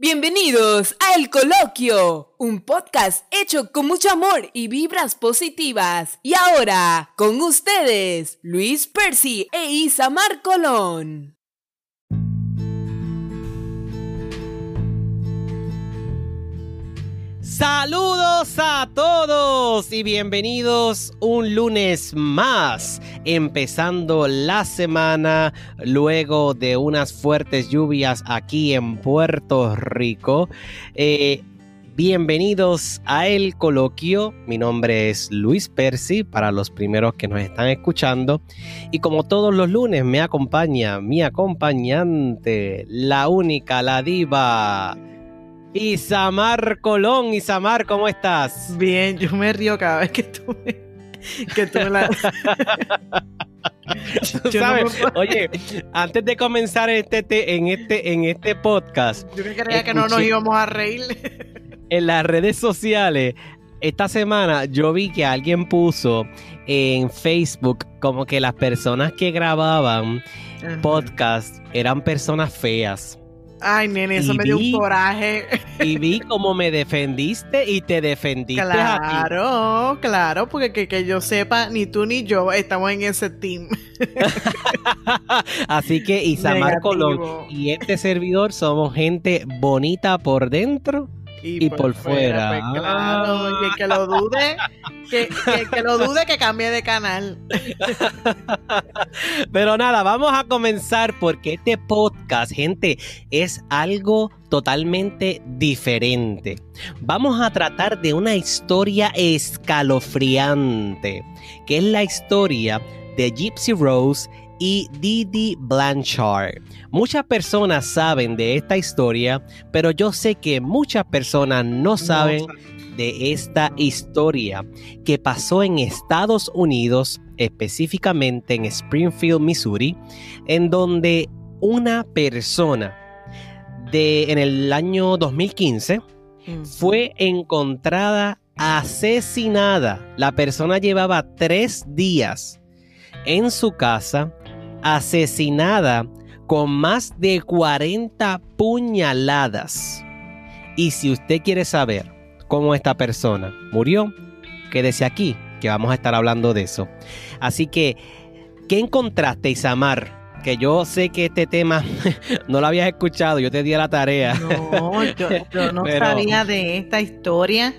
Bienvenidos a El Coloquio, un podcast hecho con mucho amor y vibras positivas. Y ahora, con ustedes, Luis Percy e Isamar Colón. Saludos a todos y bienvenidos un lunes más, empezando la semana luego de unas fuertes lluvias aquí en Puerto Rico. Eh, bienvenidos a El Coloquio, mi nombre es Luis Percy para los primeros que nos están escuchando y como todos los lunes me acompaña mi acompañante, la única, la diva. Isamar Colón, Isamar, ¿cómo estás? Bien, yo me río cada vez que tú me, que tú me la... Tú no sabes, oye, antes de comenzar este, te- en, este, en este podcast, Yo creía que no nos íbamos a reír. en las redes sociales, esta semana yo vi que alguien puso en Facebook como que las personas que grababan podcast eran personas feas. Ay, nene, eso Y me dio vi- un coraje. Y vi cómo me defendiste y te defendiste a ti. Claro, claro, porque que, que yo sepa, ni tú ni yo estamos en ese team. Así que Isamar Negativo. Colón y este servidor somos gente bonita por dentro Y por fuera. pues, claro, y el que lo dude, que, que, que lo dude que cambie de canal. Pero nada, vamos a comenzar porque este podcast, gente, es algo totalmente diferente. Vamos a tratar de una historia escalofriante, que es la historia de Gypsy Rose y Didi Blanchard. Muchas personas saben de esta historia, pero yo sé que muchas personas no saben de esta historia que pasó en Estados Unidos, específicamente en Springfield, Missouri, en donde una persona de en el año 2015 Mm. fue encontrada asesinada. La persona llevaba tres días en su casa asesinada con más de 40 puñaladas. Y si usted quiere saber cómo esta persona murió, quédese aquí, que vamos a estar hablando de eso. Así que, ¿qué encontraste, Isamar? Que yo sé que este tema no lo habías escuchado, yo te di la tarea. No, yo, yo no Pero- sabía de esta historia.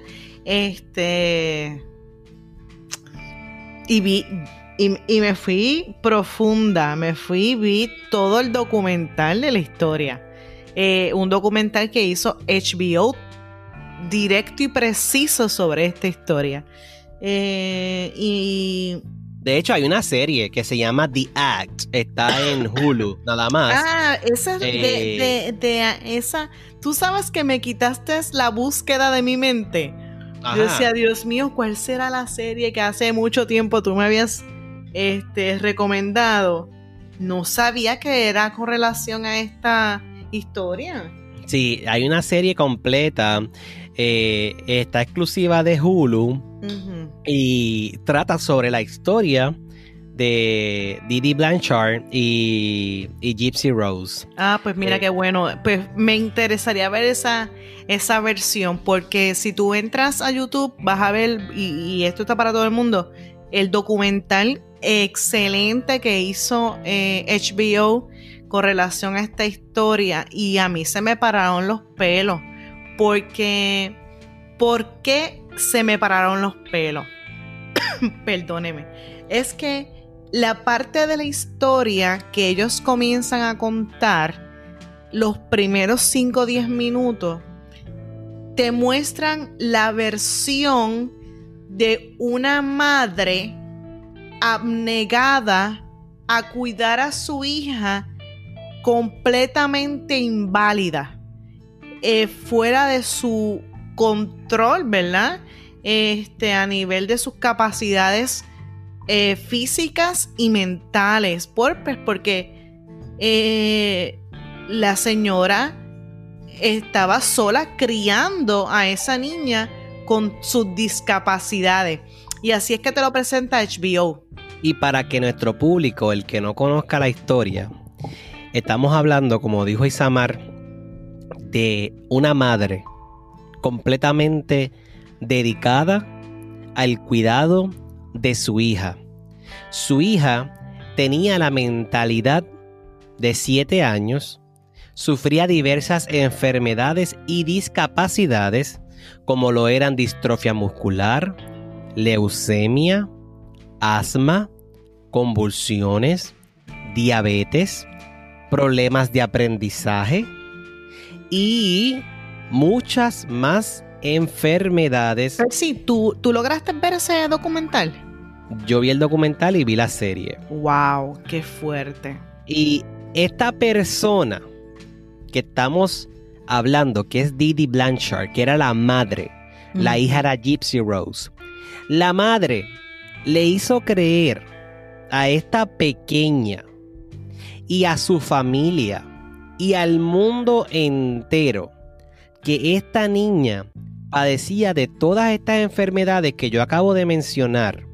Este. Y vi. Y, y me fui profunda. Me fui, vi todo el documental de la historia. Eh, un documental que hizo HBO directo y preciso sobre esta historia. Eh, y. De hecho, hay una serie que se llama The Act, está en Hulu, nada más. Ah, esa de, Eh. de- de esa. Tú sabes que me quitaste la búsqueda de mi mente. Ajá. Yo decía, Dios mío, ¿cuál será la serie que hace mucho tiempo tú me habías este, recomendado? No sabía que era con relación a esta historia. Sí, hay una serie completa, eh, está exclusiva de Hulu y trata sobre la historia de Didi Blanchard y, y Gypsy Rose. Ah, pues mira Eh. qué bueno. Pues me interesaría ver esa, esa versión, porque si tú entras a YouTube, vas a ver, y, y esto está para todo el mundo, el documental excelente que hizo eh, HBO con relación a esta historia. Y a mí se me pararon los pelos, porque, ¿por qué se me pararon los pelos? Perdóneme. Es que la parte de la historia que ellos comienzan a contar, los primeros 5 o 10 minutos, te muestran la versión de una madre abnegada a cuidar a su hija completamente inválida, eh, fuera de su control, ¿verdad? Este, a nivel de sus capacidades eh, físicas y mentales, por, pues, porque eh, la señora estaba sola criando a esa niña con sus discapacidades. Y así es que te lo presenta HBO. Y para que nuestro público, el que no conozca la historia, estamos hablando, como dijo Isamar, de una madre completamente dedicada al cuidado de su hija. Su hija tenía la mentalidad de 7 años, sufría diversas enfermedades y discapacidades como lo eran distrofia muscular, leucemia, asma, convulsiones, diabetes, problemas de aprendizaje y muchas más enfermedades. Sí, ¿tú, ¿tú lograste ver ese documental? Yo vi el documental y vi la serie. ¡Wow! ¡Qué fuerte! Y esta persona que estamos hablando, que es Didi Blanchard, que era la madre, la hija era Gypsy Rose. La madre le hizo creer a esta pequeña y a su familia y al mundo entero que esta niña padecía de todas estas enfermedades que yo acabo de mencionar.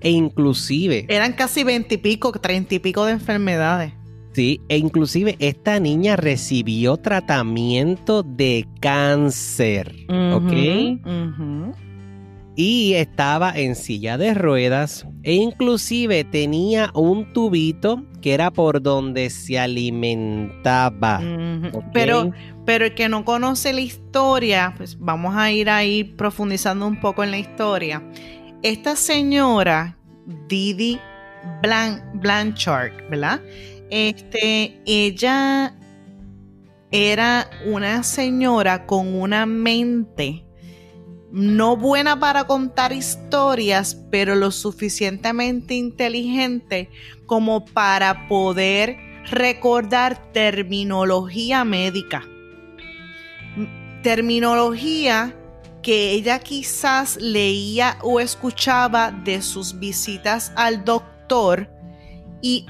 E inclusive... Eran casi veintipico, treinta y pico de enfermedades. Sí, e inclusive esta niña recibió tratamiento de cáncer, ¿ok? Y estaba en silla de ruedas e inclusive tenía un tubito que era por donde se alimentaba. Pero, pero el que no conoce la historia, pues vamos a ir ahí profundizando un poco en la historia. Esta señora, Didi Blanchard, ¿verdad? Este, ella era una señora con una mente no buena para contar historias, pero lo suficientemente inteligente como para poder recordar terminología médica. Terminología que ella quizás leía o escuchaba de sus visitas al doctor y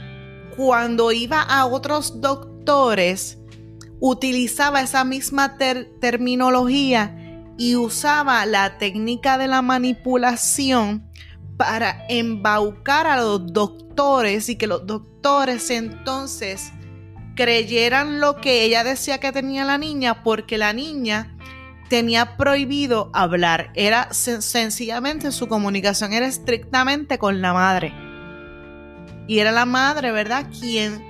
cuando iba a otros doctores utilizaba esa misma terminología y usaba la técnica de la manipulación para embaucar a los doctores y que los doctores entonces creyeran lo que ella decía que tenía la niña porque la niña tenía prohibido hablar. Era sencillamente su comunicación era estrictamente con la madre. Y era la madre, ¿verdad? Quien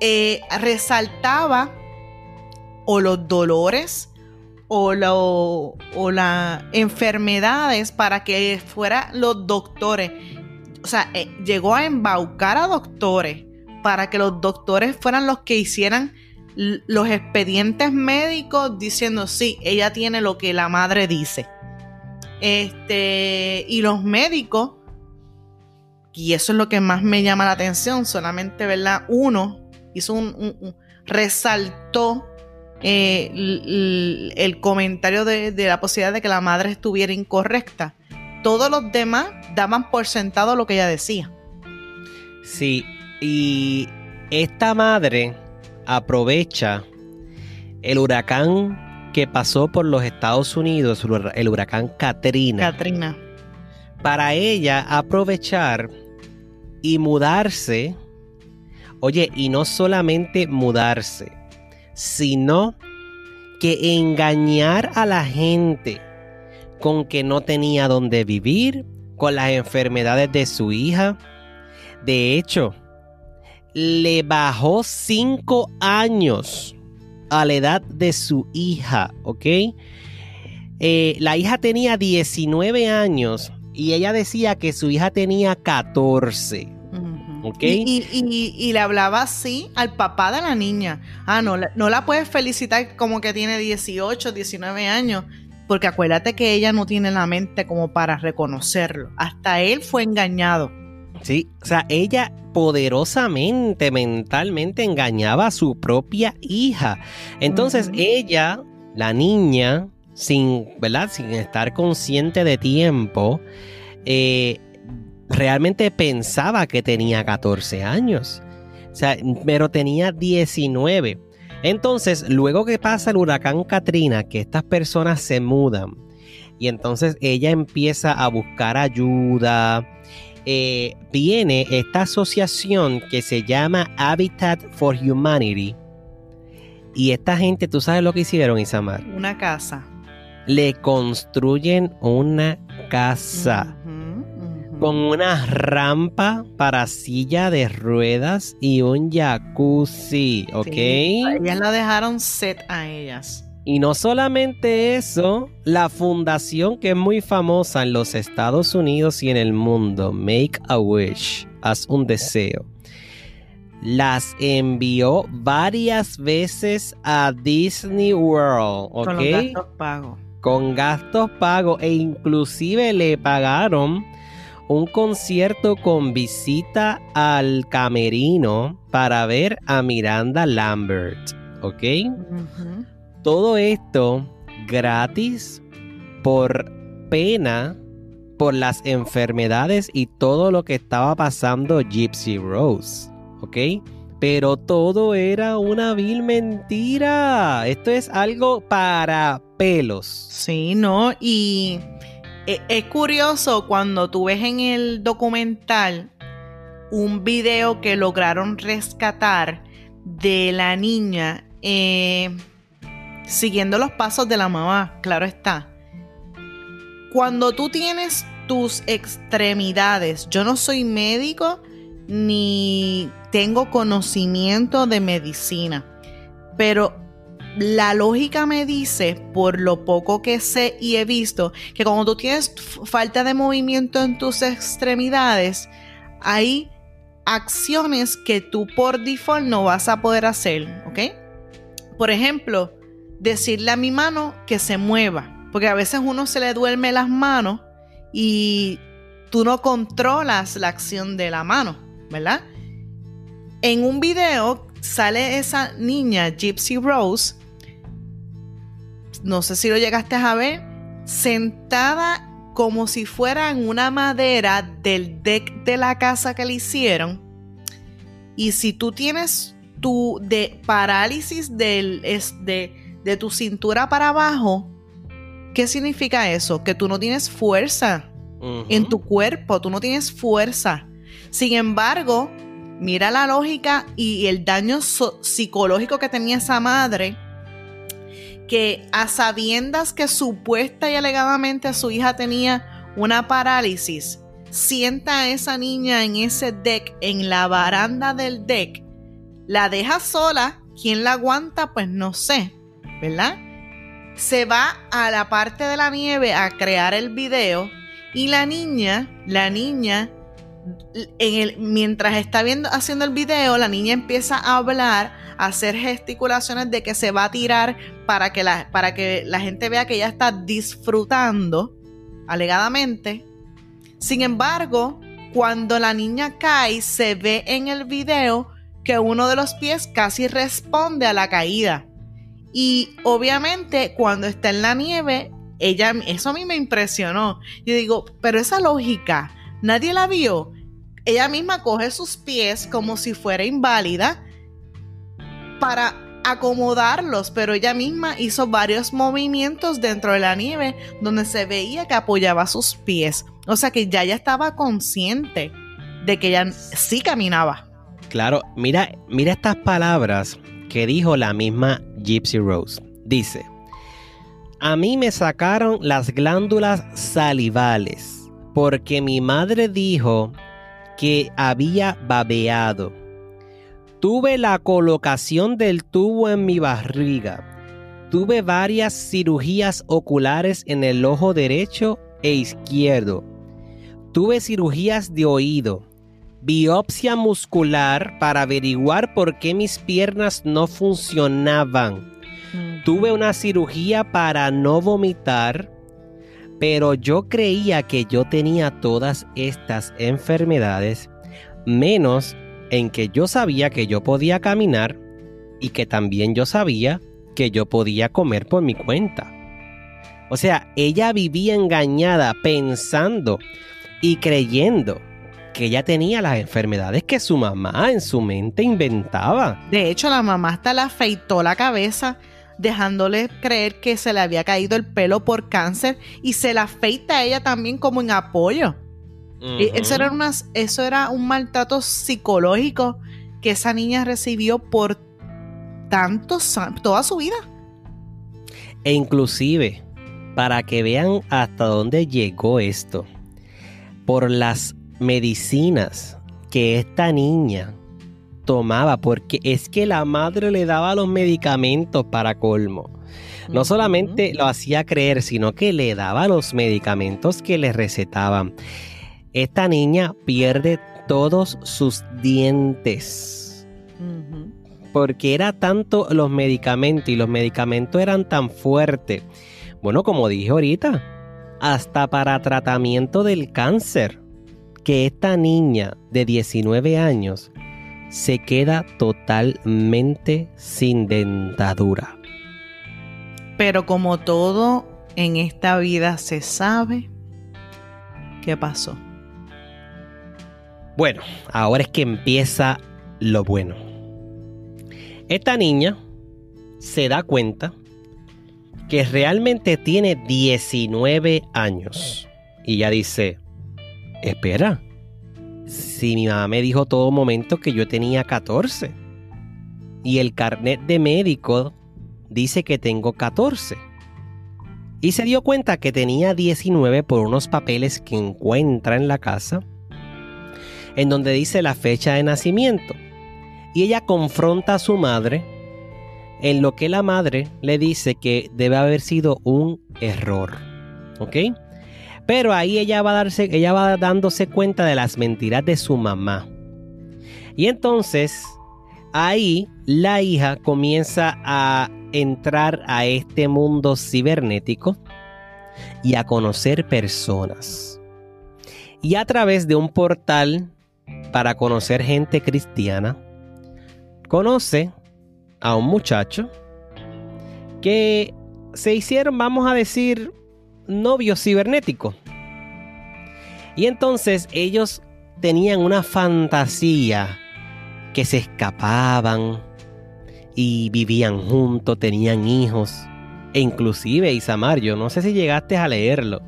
eh, resaltaba o los dolores o, o las enfermedades para que fueran los doctores. O sea, eh, llegó a embaucar a doctores para que los doctores fueran los que hicieran los expedientes médicos diciendo, sí, ella tiene lo que la madre dice. Este, y los médicos, y eso es lo que más me llama la atención, solamente, ¿verdad? Uno hizo un resaltó eh, el, comentario de, la posibilidad de que la madre estuviera incorrecta. Todos los demás daban por sentado lo que ella decía. Sí, y esta madre aprovecha el huracán que pasó por los Estados Unidos, el huracán Katrina. Katrina. Para ella aprovechar y mudarse. Oye, y no solamente mudarse, sino que engañar a la gente con que no tenía dónde vivir, con las enfermedades de su hija. De hecho, le bajó cinco años a la edad de su hija, ¿ok? Eh, la hija tenía 19 años y ella decía que su hija tenía 14. Y, le hablaba así al papá de la niña. Ah, no, no la puedes felicitar como que tiene 18, 19 años, porque acuérdate que ella no tiene la mente como para reconocerlo. Hasta él fue engañado. Sí, o sea, ella poderosamente, mentalmente engañaba a su propia hija. Entonces ella, la niña, sin, ¿verdad? Sin estar consciente de tiempo, eh, realmente pensaba que tenía 14 años. O sea, pero tenía 19. Entonces, luego que pasa el huracán Katrina, que estas personas se mudan y entonces ella empieza a buscar ayuda, eh, viene esta asociación que se llama Habitat for Humanity Y esta gente, ¿tú sabes lo que hicieron, Isamar? Una casa. Le construyen una casa con una rampa para silla de ruedas y un jacuzzi, ¿ok? Sí, ellas la dejaron set a ellas. Y no solamente eso, la fundación que es muy famosa en los Estados Unidos y en el mundo, Make a Wish, haz un deseo, las envió varias veces a Disney World, ¿ok? Con los gastos pagos. Con gastos pagos e inclusive le pagaron un concierto con visita al camerino para ver a Miranda Lambert, ¿ok? Todo esto gratis por pena por las enfermedades y todo lo que estaba pasando Gypsy Rose, ¿ok? Pero todo era una vil mentira. Esto es algo para pelos. Sí, ¿no? Y e- es curioso cuando tú ves en el documental un video que lograron rescatar de la niña eh, siguiendo los pasos de la mamá, claro está. Cuando tú tienes tus extremidades, yo no soy médico ni tengo conocimiento de medicina, pero la lógica me dice, por lo poco que sé y he visto, que cuando tú tienes falta de movimiento en tus extremidades, hay acciones que tú por default no vas a poder hacer, ¿ok? Por ejemplo, decirle a mi mano que se mueva, porque a veces uno se le duerme las manos y tú no controlas la acción de la mano, ¿verdad? En un video sale esa niña, Gypsy Rose, no sé si lo llegaste a ver, sentada como si fuera en una madera del deck de la casa que le hicieron. Y si tú tienes tu de parálisis del, es de, de tu cintura para abajo, ¿qué significa eso? Que tú no tienes fuerza en tu cuerpo, tú no tienes fuerza. Sin embargo, mira la lógica y el daño psicológico que tenía esa madre, que a sabiendas que supuesta y alegadamente su hija tenía una parálisis, sienta a esa niña en ese deck, en la baranda del deck, la deja sola, ¿quién la aguanta? Pues no sé, ¿verdad? Se va a la parte de la nieve a crear el video y la niña, la niña, mientras está viendo, haciendo el video, la niña empieza a hablar, a hacer gesticulaciones de que se va a tirar para que la, para que la gente vea que ella está disfrutando, alegadamente. Sin embargo, cuando la niña cae, se ve en el video que uno de los pies casi responde a la caída. Y obviamente cuando está en la nieve, ella, eso a mí me impresionó. Yo digo, pero esa lógica, nadie la vio. Ella misma coge sus pies como si fuera inválida para acomodarlos, pero ella misma hizo varios movimientos dentro de la nieve donde se veía que apoyaba sus pies. O sea que ya ella estaba consciente de que ella sí caminaba. Claro, mira, mira estas palabras que dijo la misma Gypsy Rose. Dice, a mí me sacaron las glándulas salivales porque mi madre dijo que había babeado. Tuve la colocación del tubo en mi barriga. Tuve varias cirugías oculares en el ojo derecho e izquierdo. Tuve cirugías de oído biopsia muscular para averiguar por qué mis piernas no funcionaban. Tuve una cirugía para no vomitar, pero yo creía que yo tenía todas estas enfermedades, menos en que yo sabía que yo podía caminar y que también yo sabía que yo podía comer por mi cuenta. O sea, ella vivía engañada pensando y creyendo que ella tenía las enfermedades que su mamá en su mente inventaba. De hecho, la mamá hasta le afeitó la cabeza, dejándole creer que se le había caído el pelo por cáncer y se la afeita a ella también como en apoyo. Y Eso, era unas- eso era un maltrato psicológico que esa niña recibió por tantos toda su vida. E inclusive, para que vean hasta dónde llegó esto, por las medicinas que esta niña tomaba, porque es que la madre le daba los medicamentos para colmo. No solamente lo hacía creer, sino que le daba los medicamentos que le recetaban. Esta niña pierde todos sus dientes. Porque era tanto los medicamentos y los medicamentos eran tan fuertes. Bueno, como dije ahorita, hasta para tratamiento del cáncer, que esta niña de 19 años se queda totalmente sin dentadura. Pero como todo en esta vida se sabe, ¿qué pasó? Bueno, ahora es que empieza lo bueno. Esta niña se da cuenta que realmente tiene 19 años. Y ya dice, espera, si mi mamá me dijo todo momento que yo tenía 14. Y el carnet de médico dice que tengo 14. Y se dio cuenta que tenía 19 por unos papeles que encuentra en la casa, en donde dice la fecha de nacimiento. Y ella confronta a su madre, en lo que la madre le dice que debe haber sido un error. ¿Ok? Pero ahí ella va, a darse, ella va dándose cuenta de las mentiras de su mamá. Y entonces, ahí la hija comienza a entrar a este mundo cibernético y a conocer personas. Y a través de un portal para conocer gente cristiana, conoce a un muchacho que se hicieron, vamos a decir, novios cibernéticos. Y entonces ellos tenían una fantasía que se escapaban, y vivían juntos, tenían hijos. E inclusive, Isamar, yo no sé si llegaste a leerlo,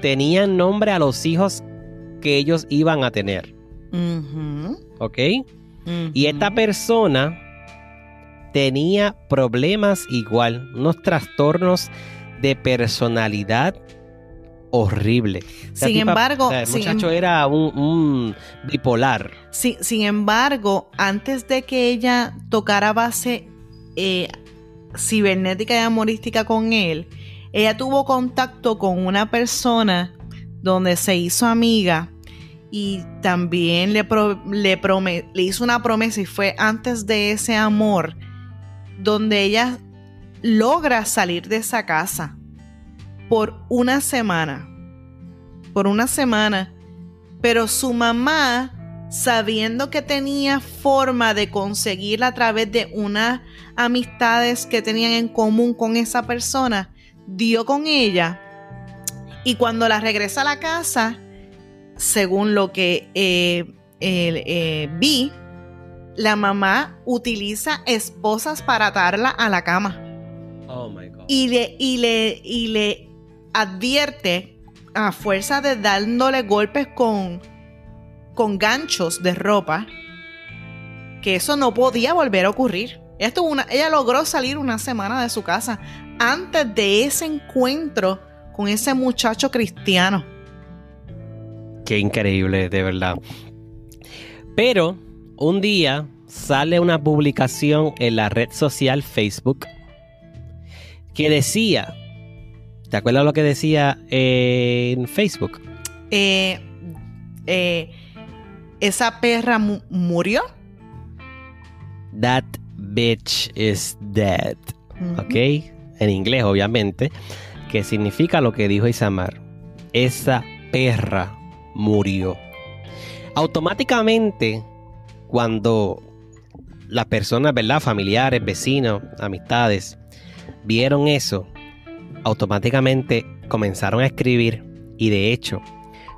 tenían nombre a los hijos que ellos iban a tener. ¿Ok? Y esta persona tenía problemas igual, unos trastornos de personalidad horrible. sin embargo, el muchacho em- era un, bipolar. sin embargo, antes de que ella tocara base eh, cibernética y amorística con él, ella tuvo contacto con una persona donde se hizo amiga y también le, le, le hizo una promesa y fue antes de ese amor donde ella logra salir de esa casa por una semana. Por una semana. Pero su mamá, sabiendo que tenía forma de conseguirla a través de unas amistades que tenían en común con esa persona, dio con ella. Y cuando la regresa a la casa, según lo que eh, eh, vi, la mamá utiliza esposas para atarla a la cama. Y le, y le, y le advierte a fuerza de dándole golpes con, con ganchos de ropa que eso no podía volver a ocurrir. Ella, una, ella logró salir una semana de su casa antes de ese encuentro con ese muchacho cristiano. Qué increíble, de verdad. Pero un día sale una publicación en la red social Facebook que decía ¿Te acuerdas lo que decía en Facebook? Eh, eh, esa perra murió. That bitch is dead. ¿Ok? En inglés, obviamente. Que significa lo que dijo Isamar. Esa perra murió. Automáticamente, cuando las personas, ¿verdad? Familiares, vecinos, amistades, vieron eso, automáticamente comenzaron a escribir y de hecho,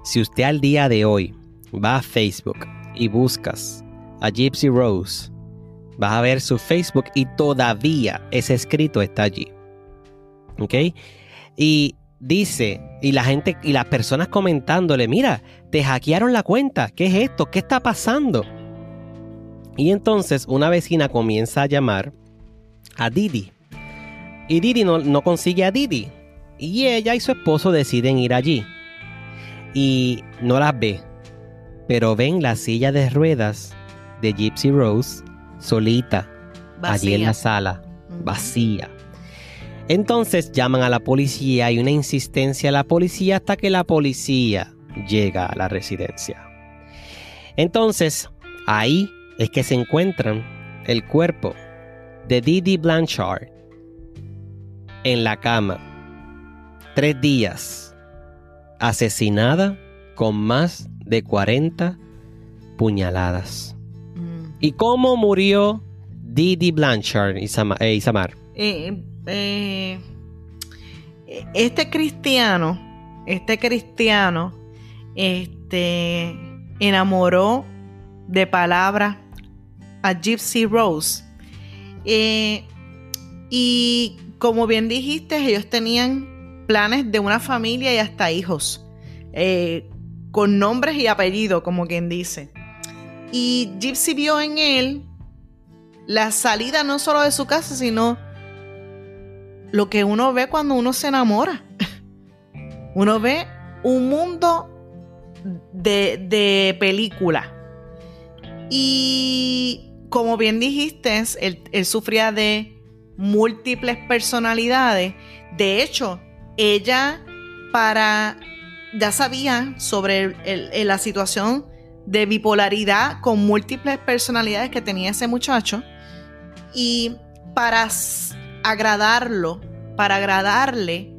si usted al día de hoy va a Facebook y buscas a Gypsy Rose, vas a ver su Facebook y todavía ese escrito está allí. ¿Ok? Y dice, y la gente y las personas comentándole, mira, te hackearon la cuenta, ¿qué es esto? ¿Qué está pasando? Y entonces una vecina comienza a llamar a Didi. Y Didi no, no consigue a Didi. Y ella y su esposo deciden ir allí. Y no las ve. Pero ven la silla de ruedas de Gypsy Rose solita allí en la sala, vacía. Entonces llaman a la policía y una insistencia a la policía hasta que la policía llega a la residencia. Entonces, ahí es que se encuentran el cuerpo de Didi Blanchard en la cama. Tres días. Asesinada con más de 40 puñaladas. Mm. ¿Y cómo murió Didi Blanchard, Isama- eh, Isamar? Eh, eh, este cristiano, este cristiano, este, enamoró de palabra a Gypsy Rose. Eh, y como bien dijiste, ellos tenían planes de una familia y hasta hijos, eh, con nombres y apellidos, como quien dice. Y Gypsy vio en él la salida no solo de su casa, sino lo que uno ve cuando uno se enamora. Uno ve un mundo de, de película. Y como bien dijiste, él sufría de múltiples personalidades. De hecho, ella para ya sabía sobre la situación de bipolaridad con múltiples personalidades que tenía ese muchacho. Y para agradarlo, para agradarle,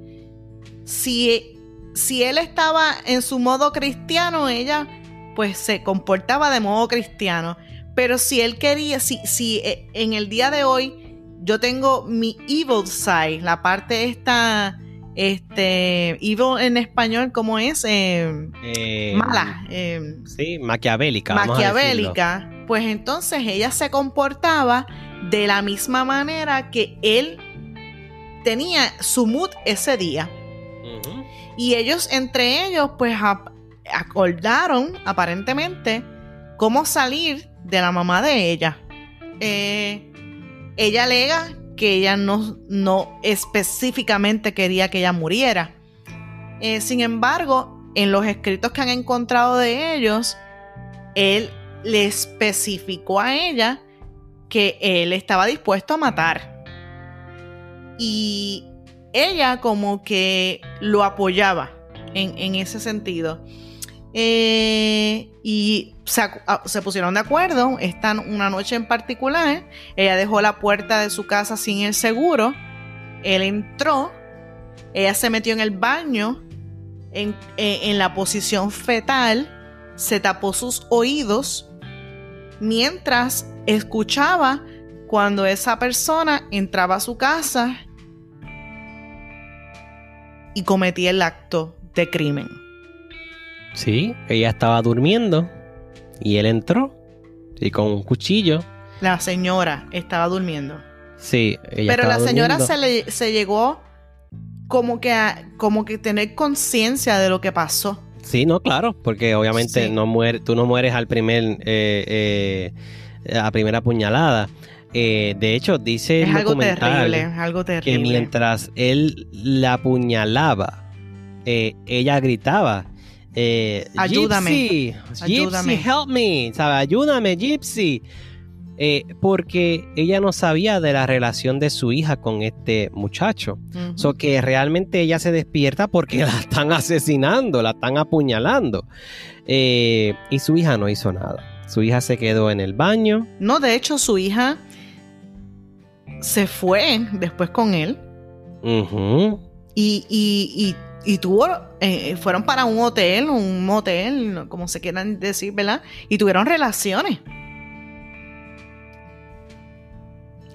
si, si él estaba en su modo cristiano, ella pues se comportaba de modo cristiano. Pero si él quería, si, si eh, en el día de hoy yo tengo mi evil side, la parte esta, este, evil en español, ¿cómo es? Eh, Eh, mala. eh, Sí, maquiavélica. maquiavélica, pues entonces ella se comportaba de la misma manera que él tenía su mood ese día. Y ellos, entre ellos, pues acordaron, aparentemente, cómo salir de la mamá de ella. Eh, ella alega que ella no, no específicamente quería que ella muriera. Eh, sin embargo, en los escritos que han encontrado de ellos, él le especificó a ella que él estaba dispuesto a matar. Y ella como que lo apoyaba en, en ese sentido. Eh, y se, ah, se pusieron de acuerdo. Esta una noche en particular, ella dejó la puerta de su casa sin el seguro. Él entró. Ella se metió en el baño en, en- en la posición fetal. Se tapó sus oídos mientras escuchaba cuando esa persona entraba a su casa y cometía el acto de crimen. Sí, ella estaba durmiendo y él entró y con un cuchillo. La señora estaba durmiendo. Sí, ella Pero la señora durmiendo. se, le, se llegó como que a como que tener conciencia de lo que pasó. Sí, no, claro, porque obviamente Sí. no muere, tú no mueres al primer, eh, eh, a primera puñalada. Eh, de hecho, dice el es algo terrible, es algo terrible. que mientras él la apuñalaba, eh, ella gritaba. Eh, Ayúdame, Gypsy, ayúdame. Gypsy, help me, ¿sabe? Ayúdame, Gypsy. Eh, porque ella no sabía de la relación de su hija con este muchacho. Ujú. So que realmente ella se despierta porque la están asesinando, la están apuñalando. Eh, y su hija no hizo nada. Su hija se quedó en el baño. No, de hecho, su hija se fue después con él y, y, y tuvo, eh, fueron para un hotel, un motel, como se quieran decir, ¿verdad? Y tuvieron relaciones.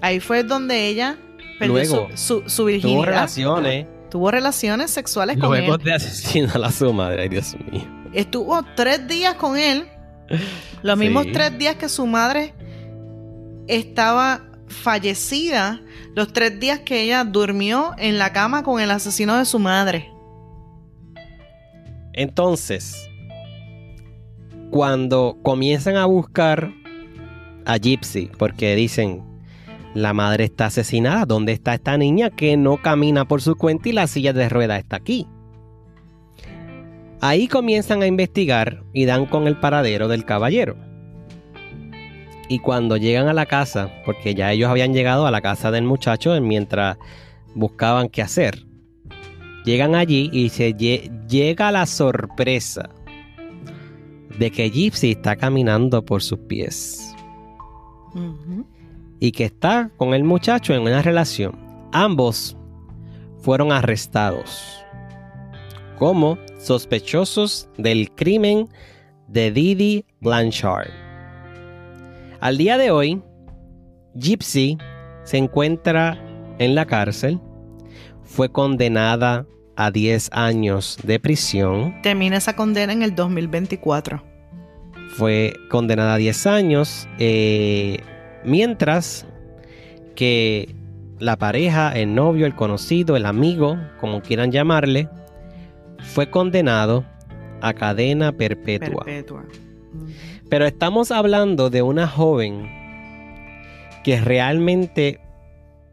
Ahí fue donde ella perdió Luego, su, su, su virginidad. Tuvo relaciones. Tuvo relaciones sexuales con Luego él. de asesinar a su madre. Ay, Dios mío. Estuvo tres días con él. Los Sí. mismos tres días que su madre estaba fallecida. Los tres días que ella durmió en la cama con el asesino de su madre. Entonces, cuando comienzan a buscar a Gypsy, porque dicen, la madre está asesinada. ¿Dónde está esta niña que no camina por su cuenta y la silla de rueda está aquí? Ahí comienzan a investigar y dan con el paradero del caballero. Y cuando llegan a la casa, porque ya ellos habían llegado a la casa del muchacho mientras buscaban qué hacer, llegan allí y se llega la sorpresa de que Gypsy está caminando por sus pies. Y que está con el muchacho en una relación. Ambos fueron arrestados como sospechosos del crimen de Didi Blanchard. Al día de hoy, Gypsy se encuentra en la cárcel. Fue condenada a 10 años de prisión. Termina esa condena en el 2024 fue condenada a 10 años, eh, mientras que la pareja, el novio, el conocido, el amigo, como quieran llamarle, fue condenado a cadena perpetua. Pero estamos hablando de una joven que realmente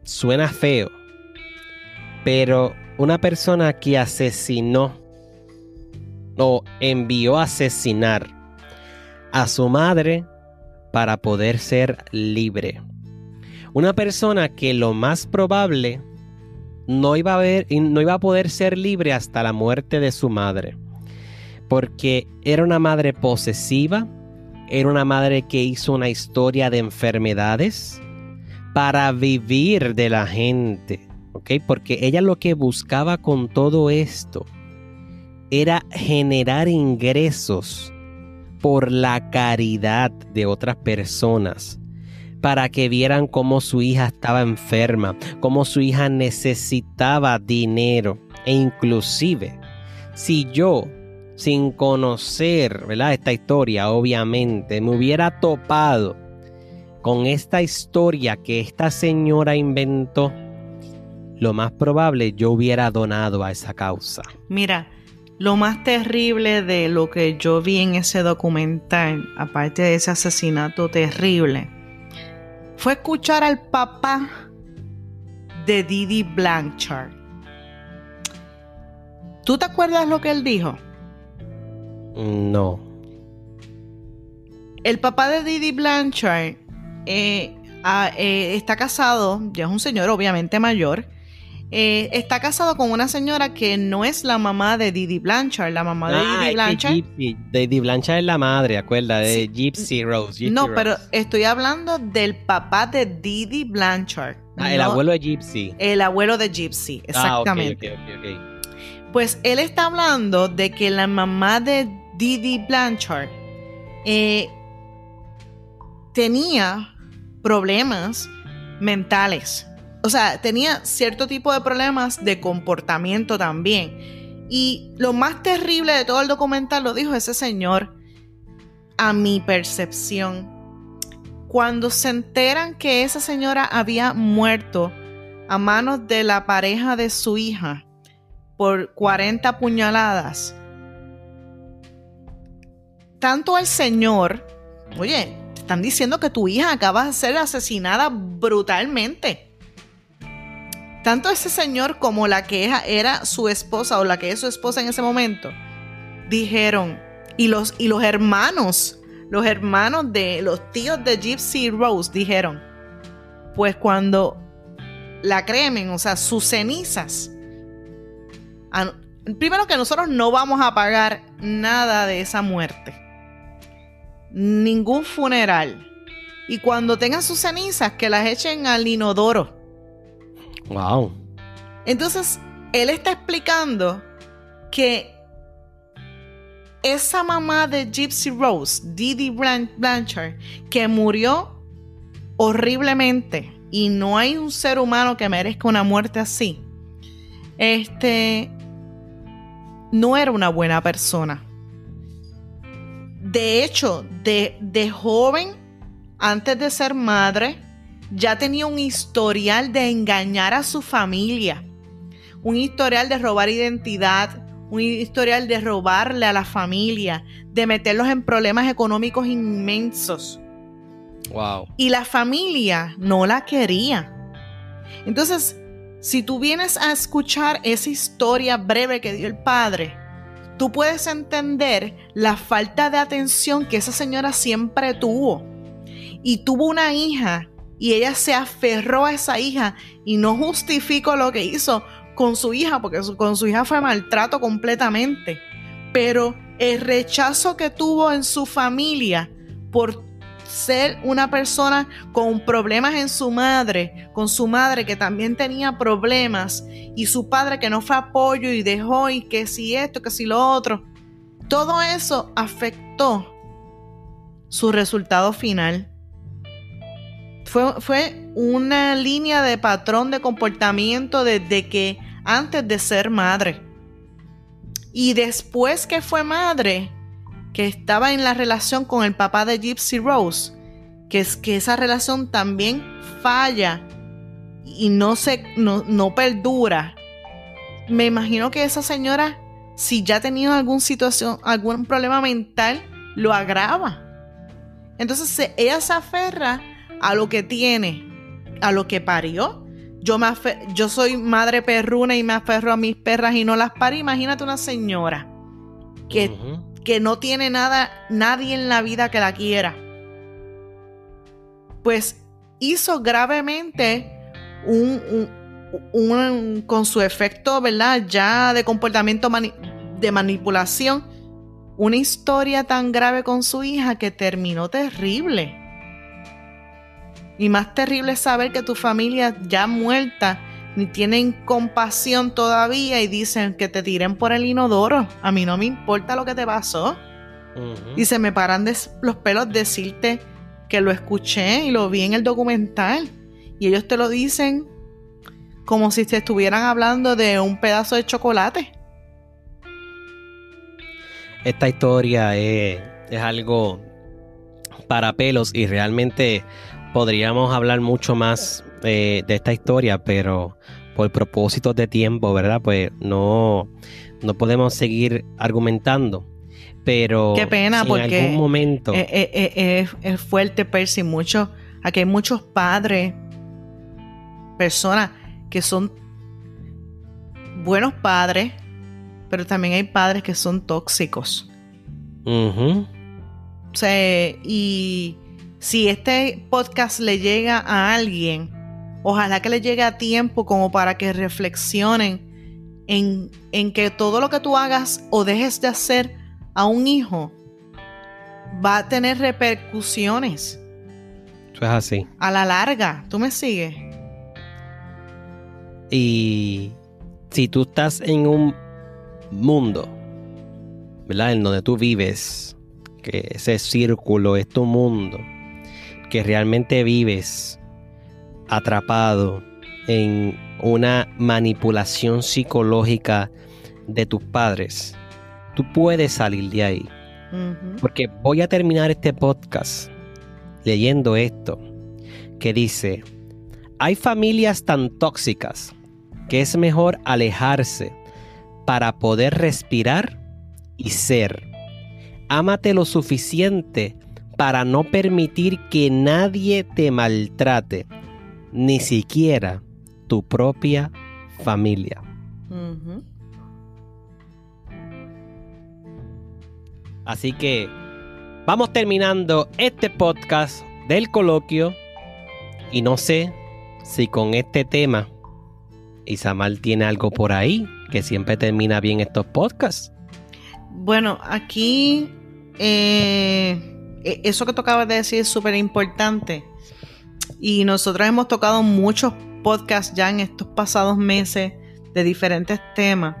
suena feo, pero una persona que asesinó o envió a asesinar a su madre para poder ser libre. Una persona que lo más probable no iba a ver, no iba a poder ser libre hasta la muerte de su madre. Porque era una madre posesiva, era una madre que hizo una historia de enfermedades para vivir de la gente, Porque ella lo que buscaba con todo esto era generar ingresos por la caridad de otras personas, para que vieran cómo su hija estaba enferma, cómo su hija necesitaba dinero e inclusive si yo sin conocer ¿verdad? esta historia obviamente me hubiera topado con esta historia que esta señora inventó, lo más probable yo hubiera donado a esa causa. Mira, lo más terrible de lo que yo vi en ese documental, aparte de ese asesinato terrible, fue escuchar al papá de Didi Blanchard. ¿Tú te acuerdas lo que él dijo? No. El papá de Didi Blanchard eh, ah, eh, está casado, ya es un señor obviamente mayor, eh, está casado con una señora que no es la mamá de Didi Blanchard. La mamá de ah, Didi Blanchard. Didi Blanchard es la madre, acuerda, de Gypsy Rose. no, pero estoy hablando del papá de Didi Blanchard. Ah, el abuelo de Gypsy. El abuelo de Gypsy, ah, exactamente. pues él está hablando de que la mamá de Didi Blanchard eh, tenía problemas mentales o sea, tenía cierto tipo de problemas de comportamiento también. Y lo más terrible de todo el documental lo dijo ese señor, a mi percepción. Cuando se enteran que esa señora había muerto a manos de la pareja de su hija por 40 puñaladas, tanto el señor, oye, te están diciendo que tu hija acaba de ser asesinada brutalmente tanto ese señor como la que era su esposa o la que es su esposa en ese momento, dijeron, y los, y los hermanos, los hermanos de los tíos de Gypsy Rose dijeron, pues cuando la cremen, o sea, sus cenizas, primero que nosotros no vamos a pagar nada de esa muerte, ningún funeral. Y cuando tengan sus cenizas, que las echen al inodoro Wow. Entonces, él está explicando que esa mamá de Gypsy Rose, Didi Blanchard, que murió horriblemente y no hay un ser humano que merezca una muerte así, este, no era una buena persona. De hecho, de, de joven, antes de ser madre, ya tenía un historial de engañar a su familia, un historial de robar identidad, un historial de robarle a la familia, de meterlos en problemas económicos inmensos. Wow. Y la familia no la quería. Entonces, si tú vienes a escuchar esa historia breve que dio el padre, tú puedes entender la falta de atención que esa señora siempre tuvo. Y tuvo una hija y ella se aferró a esa hija y no justifico lo que hizo con su hija, porque con su hija fue maltrato completamente. Pero el rechazo que tuvo en su familia por ser una persona con problemas en su madre, con su madre que también tenía problemas y su padre que no fue apoyo y dejó y que si esto, que si lo otro. Todo eso afectó su resultado final. Fue, fue una línea de patrón de comportamiento desde que antes de ser madre. Y después que fue madre, que estaba en la relación con el papá de Gypsy Rose, que es que esa relación también falla y no se no, no perdura. Me imagino que esa señora, si ya ha tenido alguna situación, algún problema mental, lo agrava. Entonces ella se aferra a lo que tiene, a lo que parió. Yo, me yo soy madre perruna y me aferro a mis perras y no las parí. Imagínate una señora que que no tiene nada, nadie en la vida que la quiera. Pues hizo gravemente un, un, con su efecto, ¿verdad? Ya de comportamiento de manipulación, una historia tan grave con su hija que terminó terrible. Y más terrible es saber que tu familia ya muerta ni tienen compasión todavía y dicen que te tiren por el inodoro. A mí no me importa lo que te pasó. Y se me paran los pelos decirte que lo escuché y lo vi en el documental. Y ellos te lo dicen como si te estuvieran hablando de un pedazo de chocolate. Esta historia es, es algo para pelos y realmente podríamos hablar mucho más de esta historia, pero por propósitos de tiempo, ¿verdad? Pues no, no podemos seguir argumentando. Pero Qué pena, porque en algún momento. Es, fuerte, Percy. Mucho, aquí hay muchos padres, personas que son buenos padres, pero también hay padres que son tóxicos. O sea, y si este podcast le llega a alguien, ojalá que le llegue a tiempo como para que reflexionen en, que todo lo que tú hagas o dejes de hacer a un hijo va a tener repercusiones. Eso es así. A la larga, ¿tú me sigues? Y si tú estás en un mundo, ¿verdad? En donde tú vives, que ese círculo es tu mundo, que realmente vives atrapado en una manipulación psicológica de tus padres, tú puedes salir de ahí. Porque voy a terminar este podcast leyendo esto, que dice, hay familias tan tóxicas que es mejor alejarse para poder respirar y ser. Ámate lo suficiente para no permitir que nadie te maltrate, ni siquiera tu propia familia. Así que vamos terminando este podcast del coloquio y no sé si con este tema Isamar tiene algo por ahí que siempre termina bien estos podcasts. Bueno, aquí eh, eso que tocaba de decir es súper importante. Y nosotros hemos tocado muchos podcasts ya en estos pasados meses de diferentes temas.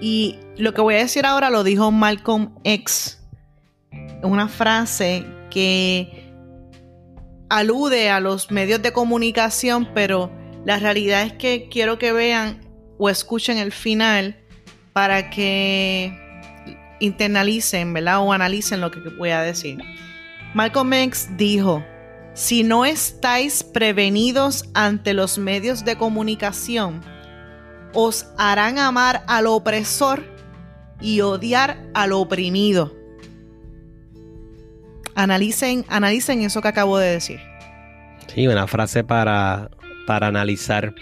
Y lo que voy a decir ahora lo dijo Malcolm X. Una frase que alude a los medios de comunicación, pero la realidad es que quiero que vean o escuchen el final para que internalicen, ¿verdad? O analicen lo que voy a decir. Malcolm X dijo, si no estáis prevenidos ante los medios de comunicación, os harán amar al opresor y odiar al oprimido. analicen, analicen eso que acabo de decir. Sí, una frase para, para analizar.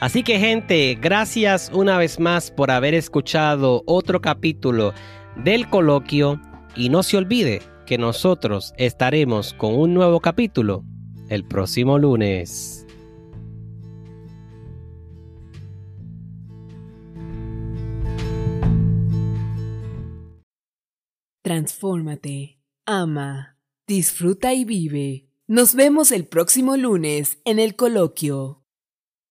Así que gente, gracias una vez más por haber escuchado otro capítulo del coloquio y no se olvide que nosotros estaremos con un nuevo capítulo el próximo lunes. Transfórmate, ama, disfruta y vive. Nos vemos el próximo lunes en el coloquio.